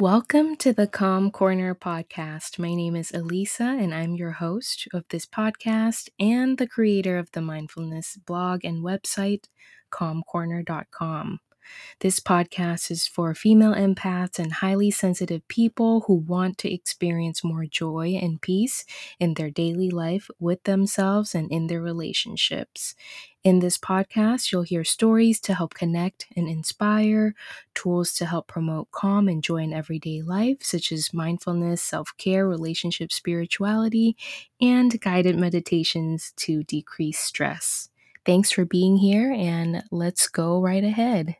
Welcome to the Calm Corner podcast. My name is Elisa, and I'm your host of this podcast and the creator of the mindfulness blog and website, calmcorner.com. This podcast is for female empaths and highly sensitive people who want to experience more joy and peace in their daily life with themselves and in their relationships. In this podcast, you'll hear stories to help connect and inspire, tools to help promote calm and joy in everyday life, such as mindfulness, self care, relationship spirituality, and guided meditations to decrease stress. Thanks for being here, and let's go right ahead.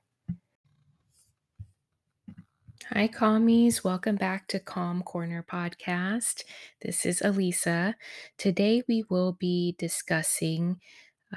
Hi, Calmies. Welcome back to Calm Corner Podcast. This is Elisa. Today we will be discussing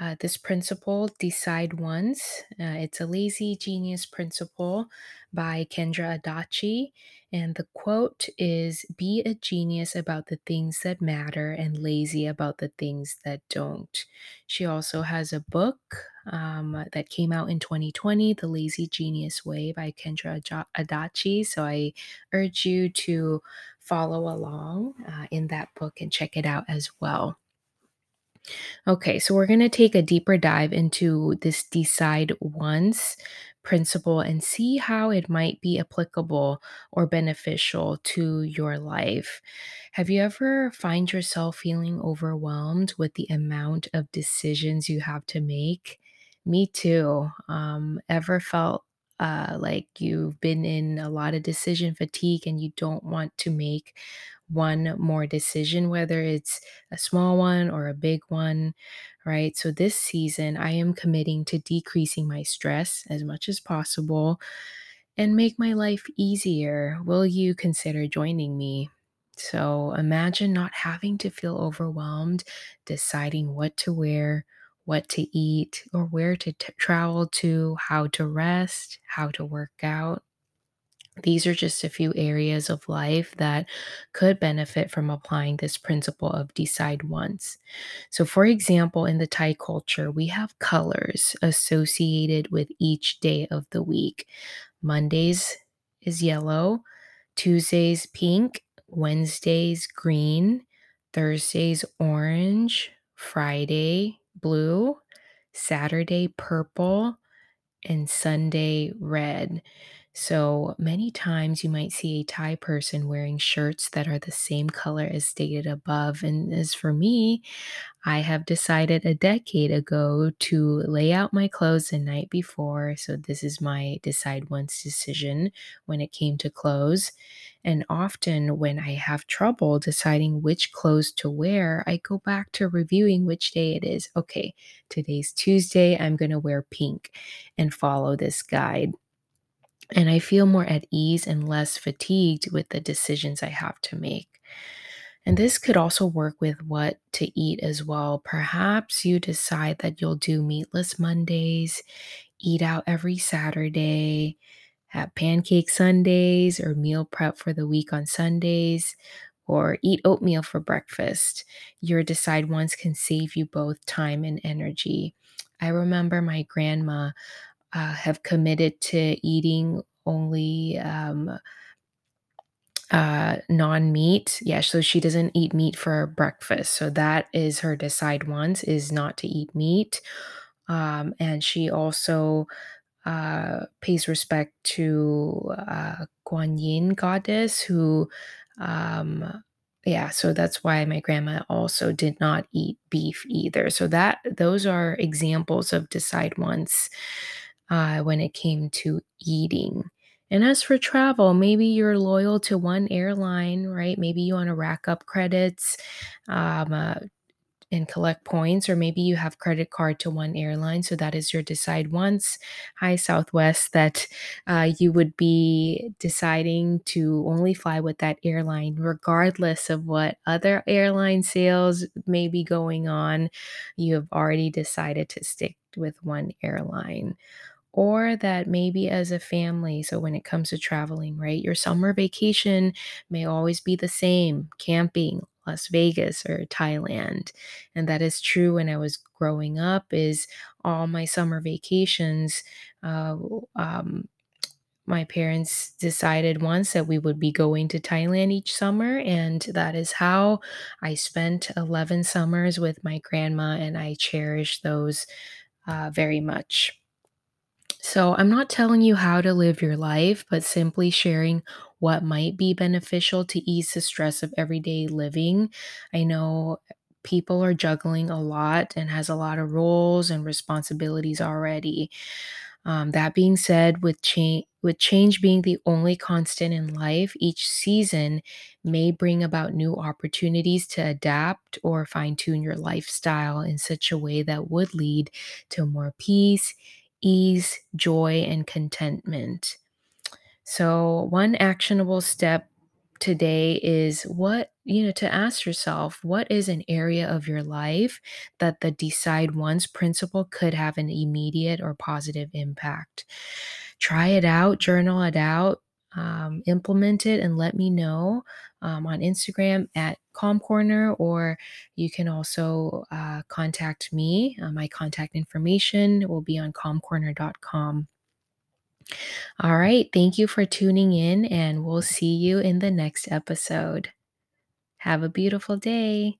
uh, this principle, Decide Once. Uh, it's a lazy genius principle by Kendra Adachi. And the quote is Be a genius about the things that matter and lazy about the things that don't. She also has a book um, that came out in 2020, The Lazy Genius Way by Kendra Adachi. So I urge you to follow along uh, in that book and check it out as well. Okay, so we're going to take a deeper dive into this decide once principle and see how it might be applicable or beneficial to your life. Have you ever find yourself feeling overwhelmed with the amount of decisions you have to make? Me too. Um, ever felt uh, like you've been in a lot of decision fatigue and you don't want to make one more decision, whether it's a small one or a big one, right? So, this season, I am committing to decreasing my stress as much as possible and make my life easier. Will you consider joining me? So, imagine not having to feel overwhelmed deciding what to wear, what to eat, or where to t- travel to, how to rest, how to work out. These are just a few areas of life that could benefit from applying this principle of decide once. So, for example, in the Thai culture, we have colors associated with each day of the week. Mondays is yellow, Tuesdays pink, Wednesdays green, Thursdays orange, Friday blue, Saturday purple, and Sunday red. So many times you might see a Thai person wearing shirts that are the same color as stated above. And as for me, I have decided a decade ago to lay out my clothes the night before. So this is my decide once decision when it came to clothes. And often when I have trouble deciding which clothes to wear, I go back to reviewing which day it is. Okay, today's Tuesday. I'm going to wear pink and follow this guide and I feel more at ease and less fatigued with the decisions I have to make. And this could also work with what to eat as well. Perhaps you decide that you'll do meatless Mondays, eat out every Saturday, have pancake Sundays, or meal prep for the week on Sundays, or eat oatmeal for breakfast. Your decide once can save you both time and energy. I remember my grandma uh, have committed to eating only um, uh, non meat. Yeah, so she doesn't eat meat for breakfast. So that is her decide once is not to eat meat. Um, and she also uh, pays respect to uh, Guan Yin goddess who um, yeah so that's why my grandma also did not eat beef either so that those are examples of decide once uh, when it came to eating. And as for travel, maybe you're loyal to one airline, right? Maybe you want to rack up credits um, uh, and collect points, or maybe you have credit card to one airline. So that is your decide once. Hi, Southwest, that uh, you would be deciding to only fly with that airline, regardless of what other airline sales may be going on. You have already decided to stick with one airline or that maybe as a family, so when it comes to traveling, right, your summer vacation may always be the same camping, Las Vegas or Thailand. And that is true when I was growing up, is all my summer vacations uh, um, my parents decided once that we would be going to Thailand each summer, and that is how I spent 11 summers with my grandma, and I cherish those uh, very much. So, I'm not telling you how to live your life, but simply sharing what might be beneficial to ease the stress of everyday living. I know people are juggling a lot and has a lot of roles and responsibilities already. Um, that being said, with change, with change being the only constant in life, each season may bring about new opportunities to adapt or fine tune your lifestyle in such a way that would lead to more peace, ease, joy, and contentment. So, one actionable step today is what, you know, to ask yourself, what is an area of your life that the decide once principle could have an immediate or positive impact? Try it out, journal it out, um, implement it, and let me know um, on Instagram at Calm Corner, or you can also uh, contact me. Uh, my contact information will be on calmcorner.com. All right. Thank you for tuning in, and we'll see you in the next episode. Have a beautiful day.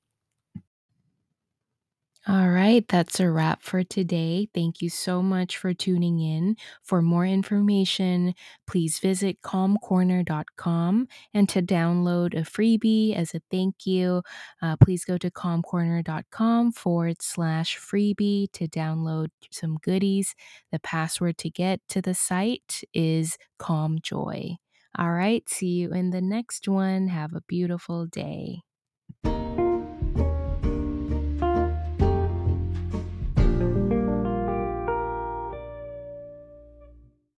All right, that's a wrap for today. Thank you so much for tuning in. For more information, please visit calmcorner.com. And to download a freebie as a thank you, uh, please go to calmcorner.com forward slash freebie to download some goodies. The password to get to the site is calm joy. All right, see you in the next one. Have a beautiful day.